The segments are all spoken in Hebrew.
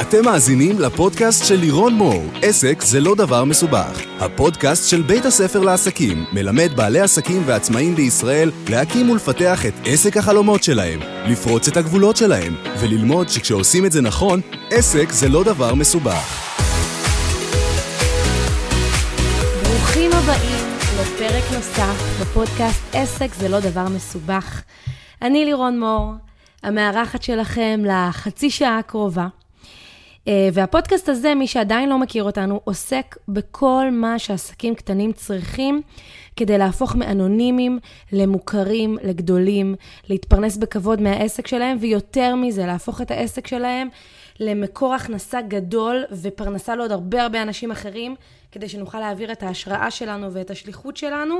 אתם מאזינים לפודקאסט של לירון מור, עסק זה לא דבר מסובך. הפודקאסט של בית הספר לעסקים מלמד בעלי עסקים ועצמאים בישראל להקים ולפתח את עסק החלומות שלהם, לפרוץ את הגבולות שלהם, וללמוד שכשעושים את זה נכון, עסק זה לא דבר מסובך. ברוכים הבאים לפרק נוסף בפודקאסט עסק זה לא דבר מסובך. אני לירון מור, המארחת שלכם לחצי שעה הקרובה. אה, והפודקאסט הזה, מי שעדיין לא מכיר אותנו, עוסק בכל מה שעסקים קטנים צריכים כדי להפוך מאנונימיים למוכרים, לגדולים, להתפרנס בכבוד מהעסק שלהם, ויותר מזה, להפוך את העסק שלהם למקור הכנסה גדול ופרנסה לעוד הרבה הרבה אנשים אחרים, כדי שנוכל להעביר את ההשראה שלנו ואת השליחות שלנו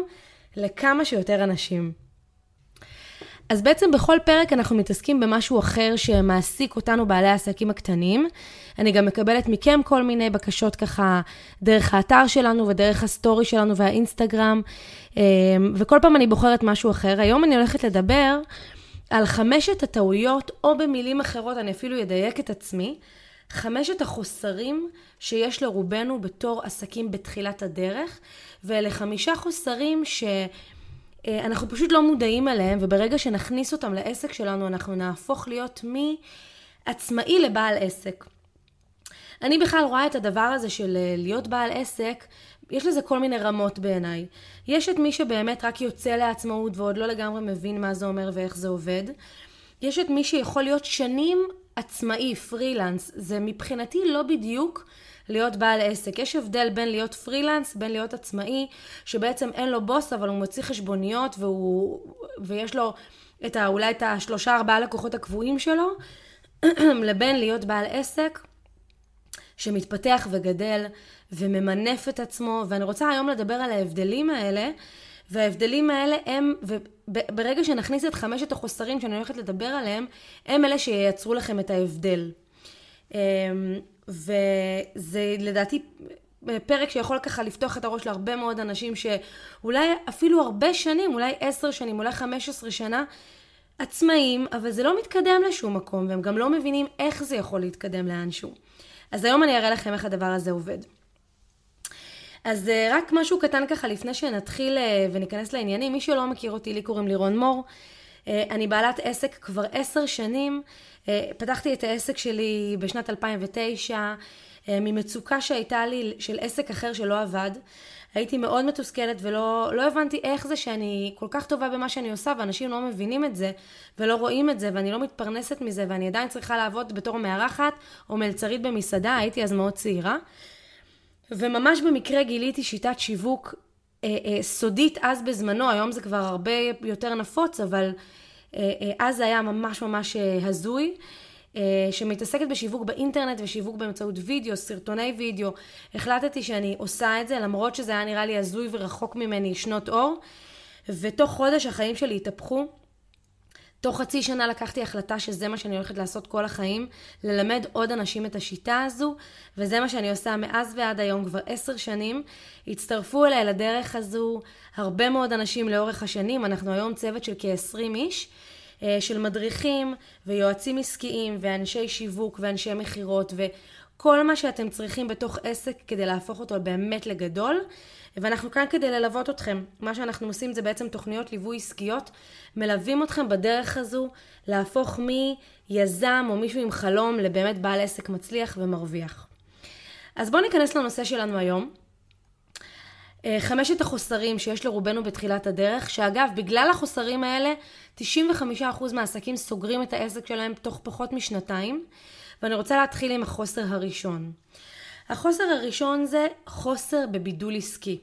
לכמה שיותר אנשים. אז בעצם בכל פרק אנחנו מתעסקים במשהו אחר שמעסיק אותנו בעלי העסקים הקטנים. אני גם מקבלת מכם כל מיני בקשות ככה דרך האתר שלנו ודרך הסטורי שלנו והאינסטגרם, אמ, וכל פעם אני בוחרת משהו אחר. היום אני הולכת לדבר על חמשת הטעויות, או במילים אחרות, אני אפילו אדייק את עצמי, חמשת החוסרים שיש לרובנו בתור עסקים בתחילת הדרך, ואלה חמישה חוסרים ש... אה, אנחנו פשוט לא מודעים אליהם, וברגע שנכניס אותם לעסק שלנו, אנחנו נהפוך להיות מעצמאי לבעל עסק. אני בכלל רואה את הדבר הזה של אה, להיות בעל עסק, יש לזה כל מיני רמות בעיניי. יש את מי שבאמת רק יוצא לעצמאות ועוד לא לגמרי מבין מה זה אומר ואיך זה עובד. יש את מי שיכול להיות שנים עצמאי, פרילנס. זה מבחינתי לא בדיוק להיות בעל עסק. יש הבדל בין להיות פרילנס, בין להיות עצמאי, שבעצם אין לו בוס, אבל הוא מוציא חשבוניות והוא, ויש לו את ה, אולי את השלושה ארבעה לקוחות הקבועים שלו, לבין להיות בעל עסק שמתפתח וגדל וממנף את עצמו, ואני רוצה היום לדבר על ההבדלים האלה, וההבדלים האלה הם, וברגע שנכניס את חמשת החוסרים שאני הולכת לדבר עליהם, הם אלה שייצרו לכם את ההבדל. אמ, וזה לדעתי פרק שיכול ככה לפתוח את הראש להרבה מאוד אנשים שאולי אפילו הרבה שנים, אולי עשר שנים, אולי חמש עשרה שנה, עצמאים, אבל זה לא מתקדם לשום מקום, והם גם לא מבינים איך זה יכול להתקדם לאנשהו. אז היום אני אראה לכם איך הדבר הזה עובד. אז אה, רק משהו קטן ככה לפני שנתחיל אה, וניכנס לעניינים, מי שלא מכיר אותי, לי קוראים לירון מור. אה, אני בעלת עסק כבר עשר שנים. פתחתי את העסק שלי בשנת 2009 ממצוקה שהייתה לי של עסק אחר שלא עבד. הייתי מאוד מתוסכלת ולא לא הבנתי איך זה שאני כל כך טובה במה שאני עושה ואנשים לא מבינים את זה ולא רואים את זה ואני לא מתפרנסת מזה ואני עדיין צריכה לעבוד בתור מארחת או מלצרית במסעדה, הייתי אז מאוד צעירה. וממש במקרה גיליתי שיטת שיווק אה, אה, סודית אז בזמנו, היום זה כבר הרבה יותר נפוץ, אבל אה, אה, אז זה היה ממש ממש אה, הזוי. אה, שמתעסקת בשיווק באינטרנט ושיווק באמצעות וידאו, סרטוני וידאו. החלטתי שאני עושה את זה, למרות שזה היה נראה לי הזוי ורחוק ממני שנות אור. ותוך חודש החיים שלי התהפכו. תוך חצי שנה לקחתי החלטה שזה מה שאני הולכת לעשות כל החיים, ללמד עוד אנשים את השיטה הזו, וזה מה שאני עושה מאז ועד היום כבר עשר שנים. הצטרפו אליי לדרך הזו הרבה מאוד אנשים לאורך השנים, אנחנו היום צוות של כ-20 איש. אה, של מדריכים ויועצים עסקיים ואנשי שיווק ואנשי מכירות וכל מה שאתם צריכים בתוך עסק כדי להפוך אותו באמת לגדול. ואנחנו כאן כדי ללוות אתכם. מה שאנחנו עושים זה בעצם תוכניות ליווי עסקיות, מלווים אתכם בדרך הזו להפוך מיזם או מישהו עם חלום לבאמת בעל עסק מצליח ומרוויח. אז בואו ניכנס לנושא שלנו היום. אה, חמשת החוסרים שיש לרובנו בתחילת הדרך, שאגב, בגלל החוסרים האלה, 95% מהעסקים סוגרים את העסק שלהם תוך פחות משנתיים, ואני רוצה להתחיל עם החוסר הראשון. החוסר הראשון זה חוסר בבידול עסקי.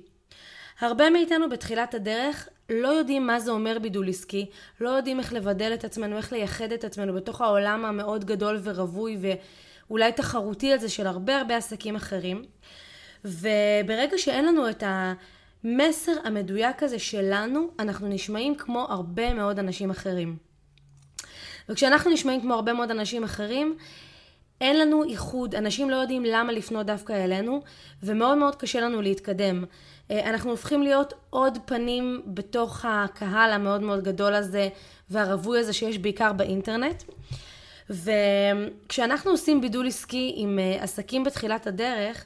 הרבה מאיתנו בתחילת הדרך לא יודעים מה זה אומר בידול עסקי, לא יודעים איך לבדל את עצמנו, איך לייחד את עצמנו בתוך העולם המאוד גדול ורווי ואולי תחרותי הזה של הרבה הרבה עסקים אחרים. וברגע שאין לנו את המסר המדויק הזה שלנו, אנחנו נשמעים כמו הרבה מאוד אנשים אחרים. וכשאנחנו נשמעים כמו הרבה מאוד אנשים אחרים, אין לנו איחוד, אנשים לא יודעים למה לפנות דווקא אלינו, ומאוד מאוד קשה לנו להתקדם. אה, אנחנו הופכים להיות עוד פנים בתוך הקהל המאוד מאוד גדול הזה והרווי הזה שיש בעיקר באינטרנט. וכשאנחנו עושים בידול עסקי עם אה, עסקים בתחילת הדרך,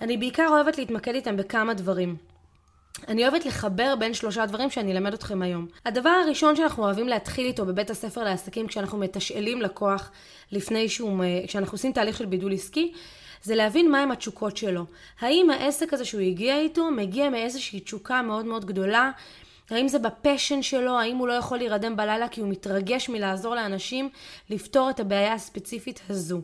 אני בעיקר אוהבת להתמקד איתם בכמה דברים. אני אוהבת לחבר בין שלושה דברים שאני אלמד אתכם היום. הדבר הראשון שאנחנו אוהבים להתחיל איתו בבית הספר לעסקים כשאנחנו מתשאלים לקוח לפני שהוא, כשאנחנו עושים תהליך של בידול עסקי, זה להבין מהם התשוקות שלו. האם העסק הזה שהוא הגיע איתו מגיע מאיזושהי תשוקה מאוד מאוד גדולה? האם זה בפשן שלו? האם הוא לא יכול להירדם בלילה כי הוא מתרגש מלעזור לאנשים לפתור את הבעיה הספציפית הזו?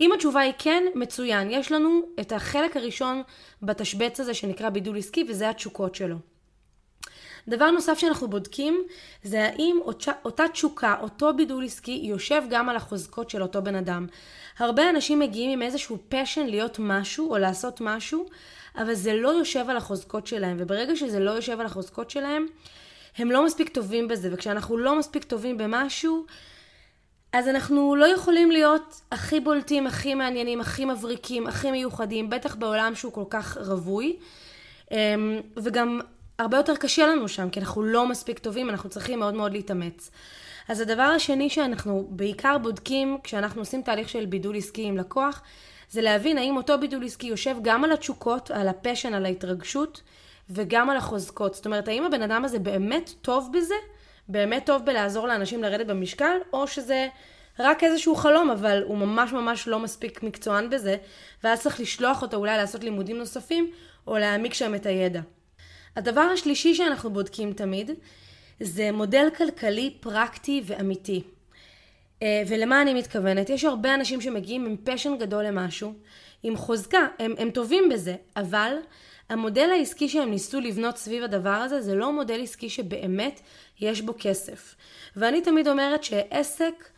אם התשובה היא כן, מצוין. יש לנו את החלק הראשון בתשבץ הזה שנקרא בידול עסקי, וזה התשוקות שלו. דבר נוסף שאנחנו בודקים זה האם אותה תשוקה, אותו בידול עסקי, יושב גם על החוזקות של אותו בן אדם. הרבה אנשים מגיעים עם איזשהו פשן להיות משהו או לעשות משהו, אבל זה לא יושב על החוזקות שלהם, וברגע שזה לא יושב על החוזקות שלהם, הם לא מספיק טובים בזה, וכשאנחנו לא מספיק טובים במשהו, אז אנחנו לא יכולים להיות הכי בולטים, הכי מעניינים, הכי מבריקים, הכי מיוחדים, בטח בעולם שהוא כל כך רווי. אמ, וגם הרבה יותר קשה לנו שם, כי אנחנו לא מספיק טובים, אנחנו צריכים מאוד מאוד להתאמץ. אז הדבר השני שאנחנו בעיקר בודקים כשאנחנו עושים תהליך של בידול עסקי עם לקוח, זה להבין האם אותו בידול עסקי יושב גם על התשוקות, על הפשן, על ההתרגשות, וגם על החוזקות. זאת אומרת, האם הבן אדם הזה באמת טוב בזה? באמת טוב בלעזור לאנשים לרדת במשקל, או שזה רק איזשהו חלום, אבל הוא ממש ממש לא מספיק מקצוען בזה, ואז צריך לשלוח אותו אולי לעשות לימודים נוספים, או להעמיק שם את הידע. הדבר השלישי שאנחנו בודקים תמיד, זה מודל כלכלי פרקטי ואמיתי. אה, ולמה אני מתכוונת? יש הרבה אנשים שמגיעים עם פשן גדול למשהו, עם חוזקה, הם, הם טובים בזה, אבל המודל העסקי שהם ניסו לבנות סביב הדבר הזה זה לא מודל עסקי שבאמת יש בו כסף. ואני תמיד אומרת שעסק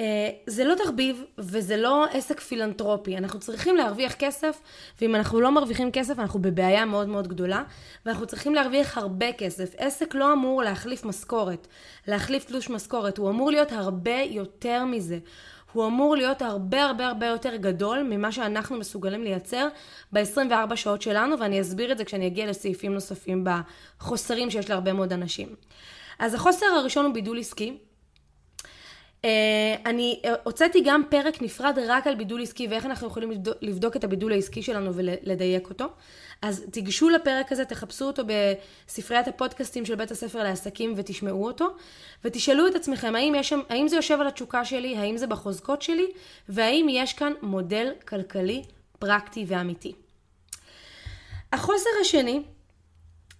אה, זה לא תחביב וזה לא עסק פילנטרופי. אנחנו צריכים להרוויח כסף, ואם אנחנו לא מרוויחים כסף אנחנו בבעיה מאוד מאוד גדולה, ואנחנו צריכים להרוויח הרבה כסף. עסק לא אמור להחליף משכורת, להחליף תלוש משכורת, הוא אמור להיות הרבה יותר מזה. הוא אמור להיות הרבה הרבה הרבה יותר גדול ממה שאנחנו מסוגלים לייצר ב-24 שעות שלנו, ואני אסביר את זה כשאני אגיע לסעיפים נוספים בחוסרים שיש להרבה מאוד אנשים. אז החוסר הראשון הוא בידול עסקי. Uh, אני uh, הוצאתי גם פרק נפרד רק על בידול עסקי ואיך אנחנו יכולים לבדוק, את הבידול העסקי שלנו ולדייק אותו. אז תיגשו לפרק הזה, תחפשו אותו בספריית הפודקאסטים של בית הספר לעסקים ותשמעו אותו, ותשאלו את עצמכם האם, שם, האם זה יושב על התשוקה שלי, האם זה בחוזקות שלי, והאם יש כאן מודל כלכלי פרקטי ואמיתי. החוסר השני,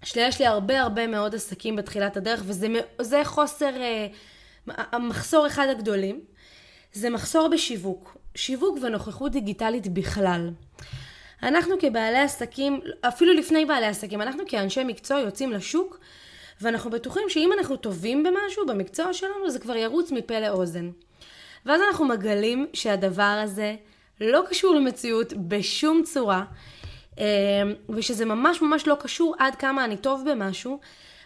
שיש לי הרבה הרבה מאוד עסקים בתחילת הדרך, וזה חוסר... Uh, המחסור אחד הגדולים זה מחסור בשיווק. שיווק ונוכחות דיגיטלית בכלל. אנחנו כבעלי עסקים, אפילו לפני בעלי עסקים, אנחנו כאנשי מקצוע יוצאים לשוק ואנחנו בטוחים שאם אנחנו טובים במשהו, במקצוע שלנו, זה כבר ירוץ מפה לאוזן. ואז אנחנו מגלים שהדבר הזה לא קשור למציאות בשום צורה, אה, ושזה ממש ממש לא קשור עד כמה אני טוב במשהו,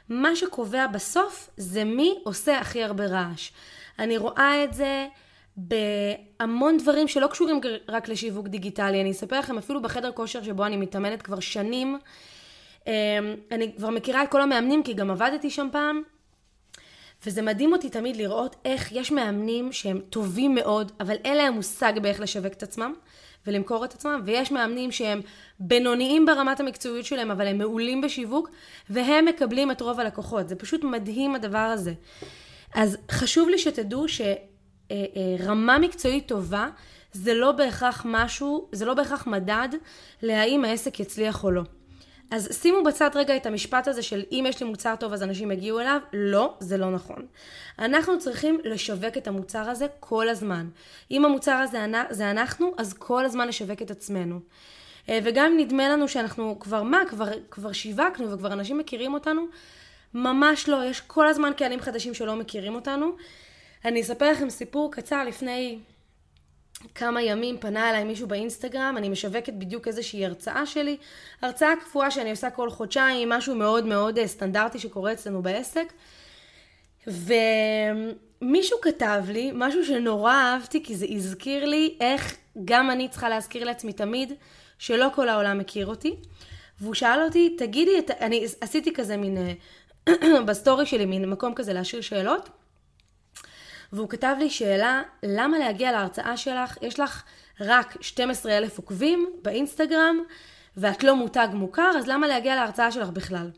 מה שקובע בסוף זה מי עושה הכי הרבה רעש. אני רואה את זה בהמון דברים שלא קשורים רק לשיווק דיגיטלי. אני אספר לכם אפילו בחדר כושר שבו אני מתאמנת כבר שנים. אמ, אני כבר מכירה את כל המאמנים כי גם עבדתי שם פעם. וזה מדהים אותי תמיד לראות איך יש מאמנים שהם טובים מאוד, אבל אין להם מושג באיך לשווק את עצמם. ולמכור את עצמם, ויש מאמנים שהם בינוניים ברמת המקצועיות שלהם, אבל הם מעולים בשיווק, והם מקבלים את רוב הלקוחות. זה פשוט מדהים הדבר הזה. אז חשוב לי שתדעו שרמה מקצועית טובה זה לא בהכרח משהו, זה לא בהכרח מדד להאם העסק יצליח או לא. אז שימו בצד רגע את המשפט הזה של אם יש לי מוצר טוב אז אנשים יגיעו אליו, לא, זה לא נכון. אנחנו צריכים לשווק את המוצר הזה כל הזמן. אם המוצר הזה זה אנחנו, אז כל הזמן לשווק את עצמנו. אה, וגם אם נדמה לנו שאנחנו כבר מה, כבר, כבר שיווקנו וכבר אנשים מכירים אותנו, ממש לא, יש כל הזמן קהלים חדשים שלא מכירים אותנו. אני אספר לכם סיפור קצר לפני כמה ימים פנה אליי מישהו באינסטגרם, אני משווקת בדיוק איזושהי הרצאה שלי, הרצאה קפואה שאני עושה כל חודשיים, משהו מאוד מאוד אה, סטנדרטי שקורה אצלנו בעסק. ומישהו כתב לי משהו שנורא אהבתי, כי זה הזכיר לי איך גם אני צריכה להזכיר לעצמי תמיד שלא כל העולם מכיר אותי. והוא שאל אותי, תגידי, אני עשיתי כזה מין, אה, בסטורי שלי, מין מקום כזה להשאיר שאלות. והוא כתב לי שאלה, למה להגיע להרצאה שלך? יש לך רק 12 אלף עוקבים באינסטגרם, ואת לא מותג מוכר, אז למה להגיע להרצאה שלך בכלל?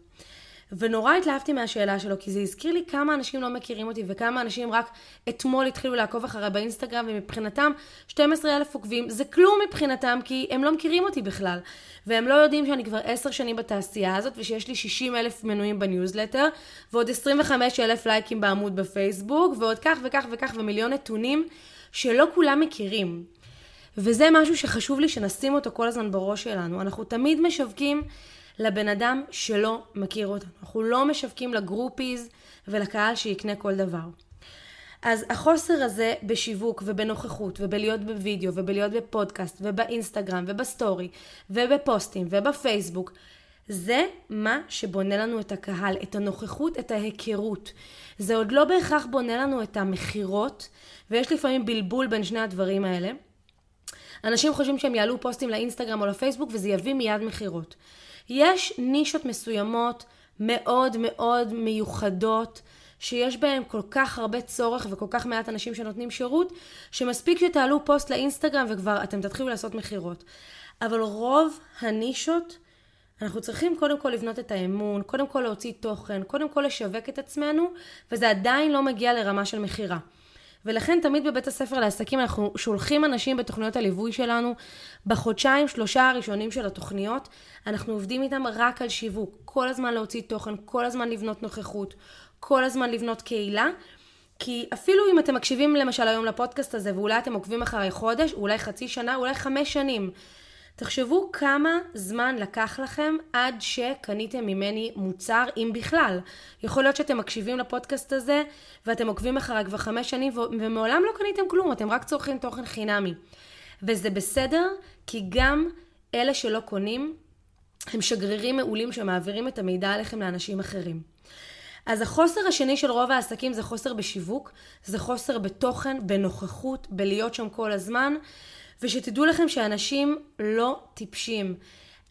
ונורא התלהבתי מהשאלה שלו, כי זה הזכיר לי כמה אנשים לא מכירים אותי, וכמה אנשים רק אתמול התחילו לעקוב אחריי באינסטגרם, ומבחינתם 12 אלף עוקבים זה כלום מבחינתם, כי הם לא מכירים אותי בכלל. והם לא יודעים שאני כבר 10 שנים בתעשייה הזאת, ושיש לי 60 אלף מנויים בניוזלטר, ועוד 25 אלף לייקים בעמוד בפייסבוק, ועוד כך וכך וכך, ומיליון נתונים שלא כולם מכירים. וזה משהו שחשוב לי שנשים אותו כל הזמן בראש שלנו. אנחנו תמיד משווקים לבן אדם שלא מכיר אותנו. אנחנו לא משווקים לגרופיז ולקהל שיקנה כל דבר. אז החוסר הזה בשיווק ובנוכחות ובלהיות בווידאו ובלהיות בפודקאסט ובאינסטגרם ובסטורי ובפוסטים ובפייסבוק זה מה שבונה לנו את הקהל, את הנוכחות, את ההיכרות. זה עוד לא בהכרח בונה לנו את המכירות, ויש לפעמים בלבול בין שני הדברים האלה. אנשים חושבים שהם יעלו פוסטים לאינסטגרם או לפייסבוק וזה יביא מיד מכירות. יש נישות מסוימות מאוד מאוד מיוחדות, שיש בהן כל כך הרבה צורך וכל כך מעט אנשים שנותנים שירות, שמספיק שתעלו פוסט לאינסטגרם וכבר אתם תתחילו לעשות מכירות. אבל רוב הנישות, אנחנו צריכים קודם כל לבנות את האמון, קודם כל להוציא תוכן, קודם כל לשווק את עצמנו, וזה עדיין לא מגיע לרמה של מכירה. ולכן תמיד בבית הספר לעסקים אנחנו שולחים אנשים בתוכניות הליווי שלנו בחודשיים, שלושה הראשונים של התוכניות. אנחנו עובדים איתם רק על שיווק, כל הזמן להוציא תוכן, כל הזמן לבנות נוכחות, כל הזמן לבנות קהילה. כי אפילו אם אתם מקשיבים למשל היום לפודקאסט הזה ואולי אתם עוקבים אחרי חודש, אולי חצי שנה, אולי חמש שנים, תחשבו כמה זמן לקח לכם עד שקניתם ממני מוצר, אם בכלל. יכול להיות שאתם מקשיבים לפודקאסט הזה ואתם עוקבים אחריי כבר חמש שנים ומעולם לא קניתם כלום, אתם רק צורכים תוכן חינמי. וזה בסדר, כי גם אלה שלא קונים, הם שגרירים מעולים שמעבירים את המידע עליכם לאנשים אחרים. אז החוסר השני של רוב העסקים זה חוסר בשיווק, זה חוסר בתוכן, בנוכחות, בלהיות שם כל הזמן. ושתדעו לכם שאנשים לא טיפשים.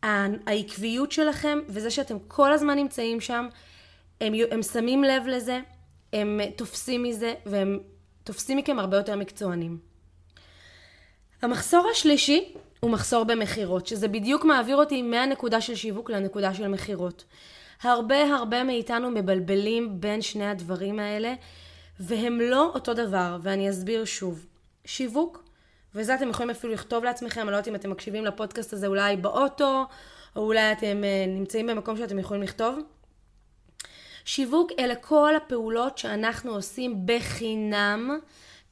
העקביות שלכם וזה שאתם כל הזמן נמצאים שם, הם, הם שמים לב לזה, הם תופסים מזה והם תופסים מכם הרבה יותר מקצוענים. המחסור השלישי הוא מחסור במכירות, שזה בדיוק מעביר אותי מהנקודה של שיווק לנקודה של מכירות. הרבה הרבה מאיתנו מבלבלים בין שני הדברים האלה, והם לא אותו דבר, ואני אסביר שוב. שיווק וזה אתם יכולים אפילו לכתוב לעצמכם, אני לא יודעת אם אתם מקשיבים לפודקאסט הזה אולי באוטו, או אולי אתם אה, נמצאים במקום שאתם יכולים לכתוב. שיווק אלה כל הפעולות שאנחנו עושים בחינם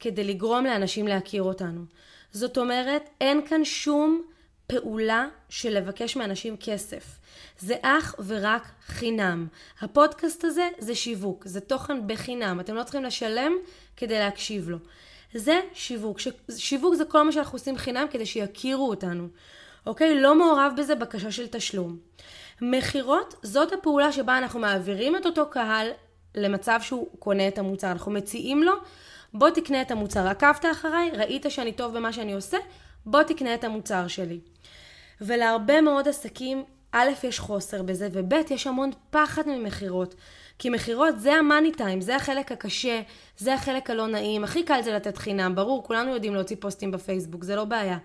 כדי לגרום לאנשים להכיר אותנו. זאת אומרת, אין כאן שום פעולה של לבקש מאנשים כסף. זה אך ורק חינם. הפודקאסט הזה זה שיווק, זה תוכן בחינם. אתם לא צריכים לשלם כדי להקשיב לו. זה שיווק. ש... שיווק זה כל מה שאנחנו עושים חינם כדי שיכירו אותנו. אוקיי? לא מעורב בזה בקשה של תשלום. מכירות זאת הפעולה שבה אנחנו מעבירים את אותו קהל למצב שהוא קונה את המוצר. אנחנו מציעים לו, בוא תקנה את המוצר. עקבת אחריי, ראית שאני טוב במה שאני עושה, בוא תקנה את המוצר שלי. ולהרבה מאוד עסקים, א', יש חוסר בזה, וב', יש המון פחד ממכירות. כי מכירות זה המאני טיים, זה החלק הקשה, זה החלק הלא נעים. הכי קל זה לתת חינם, ברור, כולנו יודעים להוציא פוסטים בפייסבוק, זה לא בעיה.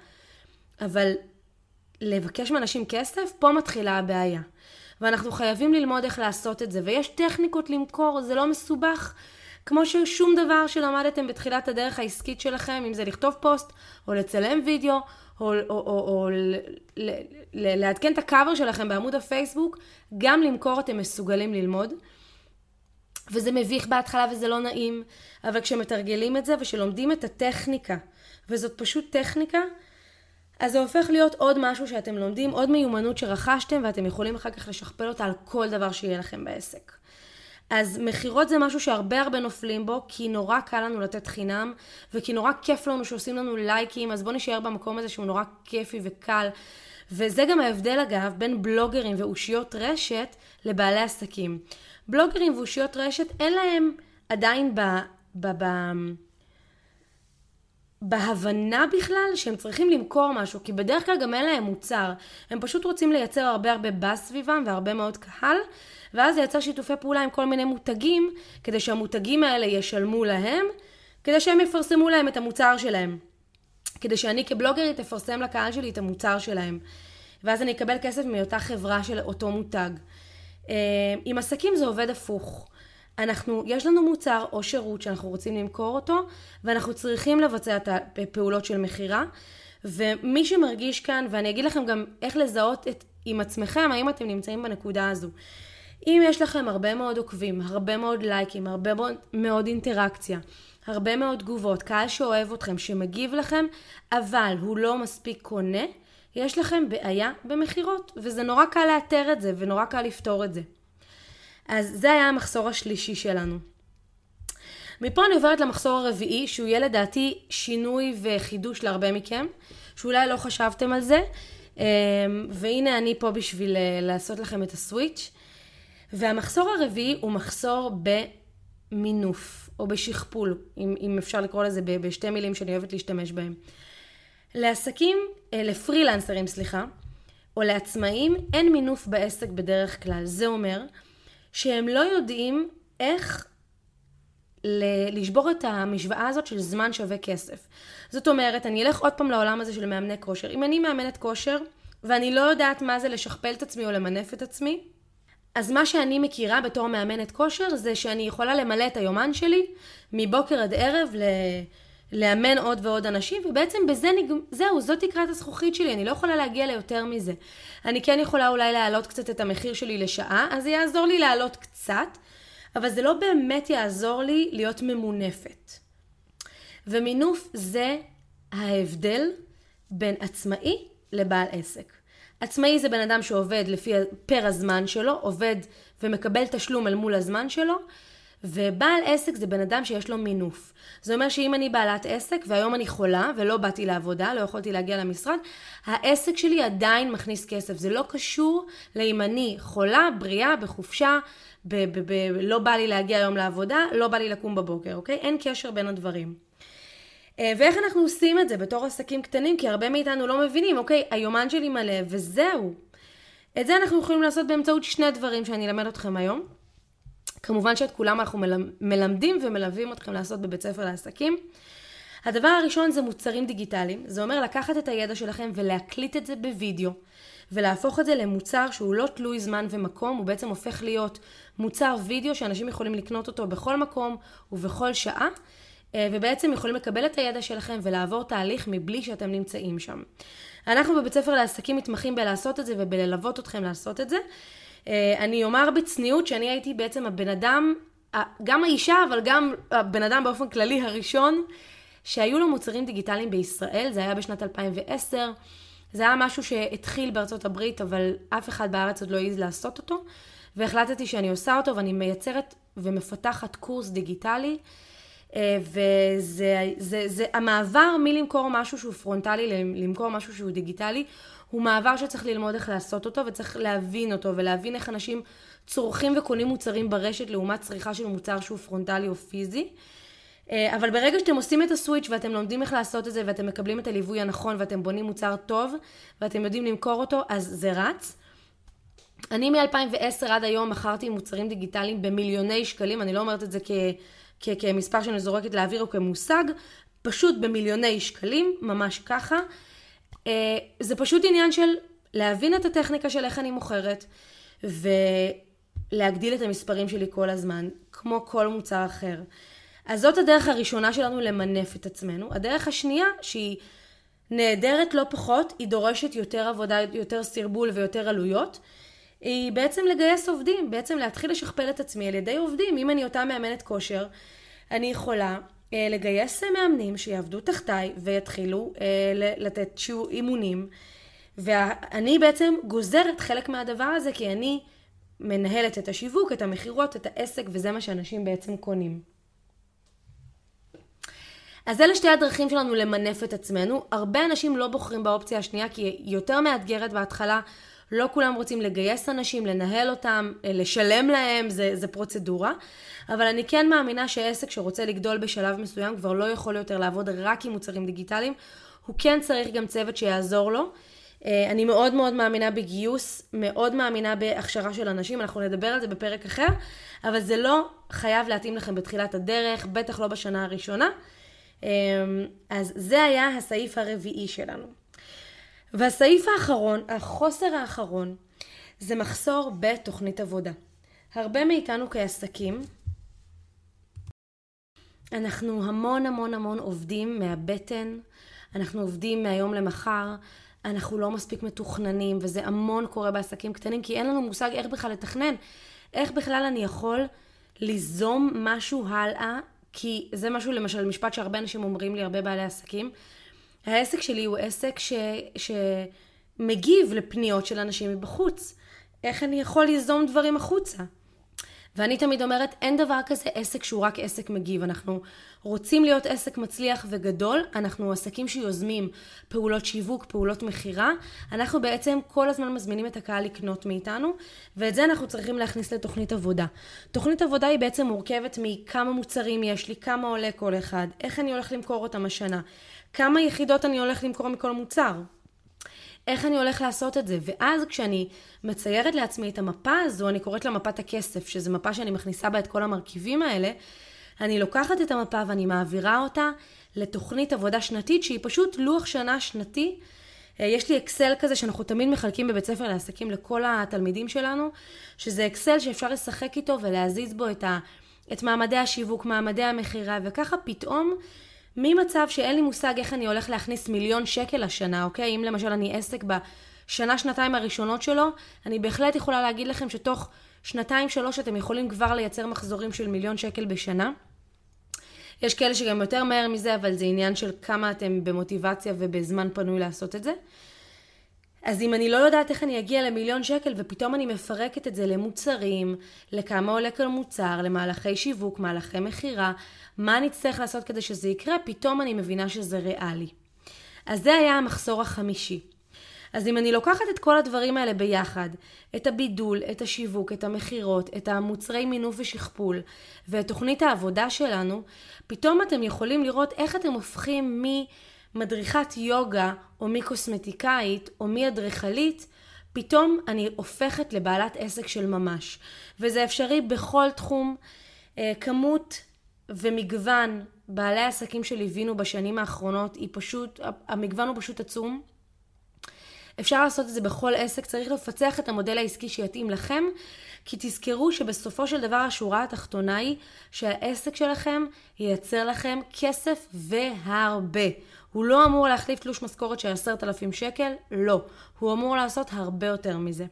אבל לבקש מאנשים כסף, פה מתחילה הבעיה. ואנחנו חייבים ללמוד איך לעשות את זה, ויש טכניקות למכור, זה לא מסובך. כמו ששום דבר שלמדתם בתחילת הדרך העסקית שלכם, אם זה לכתוב פוסט, או לצלם וידאו, או, או, או, או, לעדכן את הקאבר שלכם בעמוד הפייסבוק, גם למכור אתם מסוגלים ללמוד. וזה מביך בהתחלה וזה לא נעים, אבל כשמתרגלים את זה ושלומדים את הטכניקה, וזאת פשוט טכניקה, אז זה הופך להיות עוד משהו שאתם לומדים, עוד מיומנות שרכשתם ואתם יכולים אחר כך לשכפל אותה על כל דבר שיהיה לכם בעסק. אז מכירות זה משהו שהרבה הרבה נופלים בו, כי נורא קל לנו לתת חינם, וכי נורא כיף לנו שעושים לנו לייקים, אז בואו נשאר במקום הזה שהוא נורא כיפי וקל. וזה גם ההבדל אגב בין בלוגרים ואושיות רשת לבעלי עסקים. בלוגרים ואושיות רשת, אין להם עדיין ב... ב, ב בהבנה בכלל שהם צריכים למכור משהו, כי בדרך כלל גם אין להם מוצר. הם פשוט רוצים לייצר הרבה הרבה באז סביבם והרבה מאוד קהל, ואז לייצר שיתופי פעולה עם כל מיני מותגים, כדי שהמותגים האלה ישלמו להם, כדי שהם יפרסמו להם את המוצר שלהם. כדי שאני כבלוגרית אפרסם לקהל שלי את המוצר שלהם. ואז אני אקבל כסף מאותה חברה של אותו מותג. אה, עם עסקים זה עובד הפוך. אנחנו, יש לנו מוצר או שירות שאנחנו רוצים למכור אותו, ואנחנו צריכים לבצע את הפעולות של מכירה. ומי שמרגיש כאן, ואני אגיד לכם גם איך לזהות את, עם עצמכם, האם אתם נמצאים בנקודה הזו. אם יש לכם הרבה מאוד עוקבים, הרבה מאוד לייקים, הרבה מאוד, מאוד אינטראקציה, הרבה מאוד תגובות, קהל שאוהב אתכם, שמגיב לכם, אבל הוא לא מספיק קונה, יש לכם בעיה במכירות, וזה נורא קל לאתר את זה, ונורא קל לפתור את זה. אז זה היה המחסור השלישי שלנו. מפה אני עוברת למחסור הרביעי, שהוא יהיה לדעתי שינוי וחידוש להרבה מכם, שאולי לא חשבתם על זה, אמ, והנה אני פה בשביל אה, לעשות לכם את הסוויץ'. והמחסור הרביעי הוא מחסור במינוף, או בשכפול, אם, אם אפשר לקרוא לזה בשתי מילים שאני אוהבת להשתמש בהם. לעסקים, אה, לפרילנסרים סליחה, או לעצמאים, אין מינוף בעסק בדרך כלל. זה אומר שהם לא יודעים איך לשבור את המשוואה הזאת של זמן שווה כסף. זאת אומרת, אני אלך עוד פעם לעולם הזה של מאמני כושר. אם אני מאמנת כושר, ואני לא יודעת מה זה לשכפל את עצמי או למנף את עצמי, אז מה שאני מכירה בתור מאמנת כושר זה שאני יכולה למלא את היומן שלי מבוקר עד ערב ל... לאמן עוד ועוד אנשים, ובעצם בזה נג... זהו, זאת תקרת הזכוכית שלי, אני לא יכולה להגיע ליותר מזה. אני כן יכולה אולי להעלות קצת את המחיר שלי לשעה, אז זה יעזור לי להעלות קצת, אבל זה לא באמת יעזור לי להיות ממונפת. ומינוף זה ההבדל בין עצמאי לבעל עסק. עצמאי זה בן אדם שעובד לפי פר הזמן שלו, עובד ומקבל תשלום אל מול הזמן שלו, ובעל עסק זה בן אדם שיש לו מינוף. זה אומר שאם אני בעלת עסק והיום אני חולה ולא באתי לעבודה, לא יכולתי להגיע למשרד, העסק שלי עדיין מכניס כסף. זה לא קשור לאם אני חולה, בריאה, בחופשה, ב- ב- ב- לא בא לי להגיע היום לעבודה, לא בא לי לקום בבוקר, אוקיי? אין קשר בין הדברים. אה, ואיך אנחנו עושים את זה בתור עסקים קטנים? כי הרבה מאיתנו לא מבינים, אוקיי, היומן שלי מלא וזהו. את זה אנחנו יכולים לעשות באמצעות שני דברים שאני אלמד אתכם היום. כמובן שאת כולם אנחנו מלמדים ומלווים אתכם לעשות בבית ספר לעסקים. הדבר הראשון זה מוצרים דיגיטליים, זה אומר לקחת את הידע שלכם ולהקליט את זה בווידאו ולהפוך את זה למוצר שהוא לא תלוי זמן ומקום, הוא בעצם הופך להיות מוצר וידאו שאנשים יכולים לקנות אותו בכל מקום ובכל שעה אה, ובעצם יכולים לקבל את הידע שלכם ולעבור תהליך מבלי שאתם נמצאים שם. אנחנו בבית ספר לעסקים מתמחים בלעשות את זה ובללוות אתכם לעשות את זה. אה, אני אומר בצניעות שאני הייתי בעצם הבן אדם, גם האישה, אבל גם הבן אדם באופן כללי הראשון, שהיו לו מוצרים דיגיטליים בישראל, זה היה בשנת 2010. זה היה משהו שהתחיל בארצות הברית, אבל אף אחד בארץ עוד לא העז לעשות אותו, והחלטתי שאני עושה אותו ואני מייצרת ומפתחת קורס דיגיטלי. אה, וזה זה, זה, המעבר מלמכור משהו שהוא פרונטלי למכור משהו שהוא דיגיטלי, הוא מעבר שצריך ללמוד איך לעשות אותו וצריך להבין אותו ולהבין איך אנשים צורכים וקונים מוצרים ברשת לעומת צריכה של מוצר שהוא פרונטלי או פיזי. אה, אבל ברגע שאתם עושים את ה switch ואתם לומדים איך לעשות את זה ואתם מקבלים את הליווי הנכון ואתם בונים מוצר טוב ואתם יודעים למכור אותו, אז זה רץ. אני מ-2010 עד היום מכרתי מוצרים דיגיטליים במיליוני שקלים, אני לא אומרת את זה כ... כ- כמספר שאני זורקת לאוויר או כמושג, פשוט במיליוני שקלים, ממש ככה. אה, זה פשוט עניין של להבין את הטכניקה של איך אני מוכרת, ולהגדיל את המספרים שלי כל הזמן, כמו כל מוצר אחר. אז זאת הדרך הראשונה שלנו למנף את עצמנו. הדרך השנייה, שהיא נהדרת לא פחות, היא דורשת יותר עבודה, יותר סרבול ויותר עלויות. היא בעצם לגייס עובדים, בעצם להתחיל לשכפל את עצמי על ידי עובדים. אם אני אותה מאמנת כושר, אני יכולה לגייס מאמנים שיעבדו תחתיי ויתחילו אה, לתת שיעור אימונים. ואני בעצם גוזרת חלק מהדבר הזה כי אני מנהלת את השיווק, את המכירות, את העסק, וזה מה שאנשים בעצם קונים. אז אלה שתי הדרכים שלנו למנף את עצמנו. הרבה אנשים לא בוחרים באופציה השנייה כי היא יותר מאתגרת בהתחלה. לא כולם רוצים לגייס אנשים, לנהל אותם, אה, לשלם להם, זה, זה פרוצדורה. אבל אני כן מאמינה שעסק שרוצה לגדול בשלב מסוים כבר לא יכול יותר לעבוד רק עם מוצרים דיגיטליים. הוא כן צריך גם צוות שיעזור לו. אה, אני מאוד מאוד מאמינה בגיוס, מאוד מאמינה בהכשרה של אנשים, אנחנו נדבר על זה בפרק אחר, אבל זה לא חייב להתאים לכם בתחילת הדרך, בטח לא בשנה הראשונה. אז זה היה הסעיף הרביעי שלנו. והסעיף האחרון, החוסר האחרון, זה מחסור בתוכנית עבודה. הרבה מאיתנו כעסקים, אנחנו המון המון המון עובדים מהבטן, אנחנו עובדים מהיום למחר, אנחנו לא מספיק מתוכננים, וזה המון קורה בעסקים קטנים, כי אין לנו מושג איך בכלל לתכנן. איך בכלל אני יכול ליזום משהו הלאה, כי זה משהו, למשל, משפט שהרבה אנשים אומרים לי, הרבה בעלי עסקים. העסק שלי הוא עסק ש, שמגיב לפניות של אנשים מבחוץ. איך אני יכול ליזום דברים החוצה? ואני תמיד אומרת, אין דבר כזה עסק שהוא רק עסק מגיב. אנחנו רוצים להיות עסק מצליח וגדול, אנחנו עסקים שיוזמים פעולות שיווק, פעולות מכירה. אנחנו בעצם כל הזמן מזמינים את הקהל לקנות מאיתנו, ואת זה אנחנו צריכים להכניס לתוכנית עבודה. תוכנית עבודה היא בעצם מורכבת מכמה מוצרים יש לי, כמה עולה כל אחד, איך אני הולך למכור אותם השנה, כמה יחידות אני הולך למכור מכל מוצר. איך אני הולך לעשות את זה. ואז כשאני מציירת לעצמי את המפה הזו, אני קוראת לה מפת הכסף, שזו מפה שאני מכניסה בה את כל המרכיבים האלה, אני לוקחת את המפה ואני מעבירה אותה לתוכנית עבודה שנתית שהיא פשוט לוח שנה שנתי. אה, יש לי אקסל כזה שאנחנו תמיד מחלקים בבית ספר לעסקים לכל התלמידים שלנו, שזה אקסל שאפשר לשחק איתו ולהזיז בו את, ה, את מעמדי השיווק, מעמדי המכירה, וככה פתאום ממצב שאין לי מושג איך אני הולך להכניס מיליון שקל לשנה, אוקיי? אם למשל אני עסק בשנה, שנתיים הראשונות שלו, אני בהחלט יכולה להגיד לכם שתוך שנתיים, שלוש אתם יכולים כבר לייצר מחזורים של מיליון שקל בשנה. יש כאלה שגם יותר מהר מזה, אבל זה עניין של כמה אתם במוטיבציה ובזמן פנוי לעשות את זה. אז אם אני לא יודעת איך אני אגיע למיליון שקל ופתאום אני מפרקת את זה למוצרים, לכמה עולה כל מוצר, למהלכי שיווק, מהלכי מכירה, מה אני אצטרך לעשות כדי שזה יקרה, פתאום אני מבינה שזה ריאלי. אז זה היה המחסור החמישי. אז אם אני לוקחת את כל הדברים האלה ביחד, את הבידול, את השיווק, את המכירות, את המוצרי מינוף ושכפול ואת תוכנית העבודה שלנו, פתאום אתם יכולים לראות איך אתם הופכים ממדריכת יוגה או מקוסמטיקאית או מאדריכלית, פתאום אני הופכת לבעלת עסק של ממש. וזה אפשרי בכל תחום. אה, כמות ומגוון בעלי העסקים שליווינו בשנים האחרונות היא פשוט, המגוון הוא פשוט עצום. אפשר לעשות את זה בכל עסק, צריך לפצח את המודל העסקי שיתאים לכם, כי תזכרו שבסופו של דבר השורה התחתונה היא שהעסק שלכם ייצר לכם כסף והרבה. הוא לא אמור להחליף תלוש משכורת של עשרת אלפים שקל, לא. הוא אמור לעשות הרבה יותר מזה.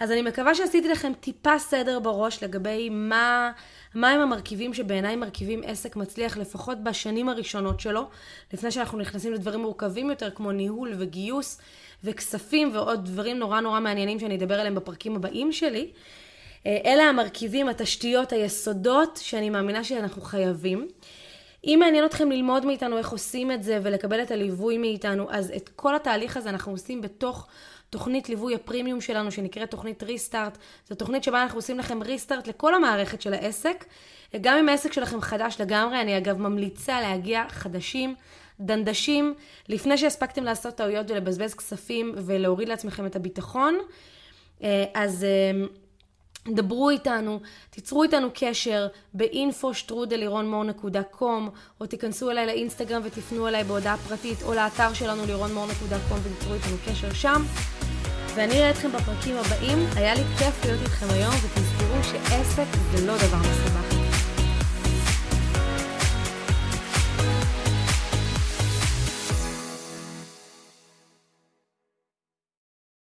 אז אני מקווה שעשיתי לכם טיפה סדר בראש לגבי מה, מה הם המרכיבים שבעיניי מרכיבים עסק מצליח לפחות בשנים הראשונות שלו, לפני שאנחנו נכנסים לדברים מורכבים יותר כמו ניהול וגיוס וכספים ועוד דברים נורא נורא מעניינים שאני אדבר עליהם בפרקים הבאים שלי. אה, אלה המרכיבים, התשתיות, היסודות שאני מאמינה שאנחנו חייבים. אם מעניין אתכם ללמוד מאיתנו איך עושים את זה ולקבל את הליווי מאיתנו, אז את כל התהליך הזה אנחנו עושים בתוך תוכנית ליווי הפרימיום שלנו שנקראת תוכנית ריסטארט. זו תוכנית שבה אנחנו עושים לכם ריסטארט לכל המערכת של העסק. גם אם העסק שלכם חדש לגמרי, אני אגב ממליצה להגיע חדשים, דנדשים, לפני שהספקתם לעשות טעויות ולבזבז כספים ולהוריד לעצמכם את הביטחון. אה, אז אה, דברו איתנו, תיצרו איתנו קשר ב-info.לירונמור.com או תיכנסו אליי לאינסטגרם ותפנו אליי בהודעה פרטית או לאתר שלנו לירונמור.com ותיצרו איתנו קשר שם. ואני אראה אתכם בפרקים הבאים. היה לי כיף להיות איתכם היום ותזכרו שעסק זה לא דבר מסובך.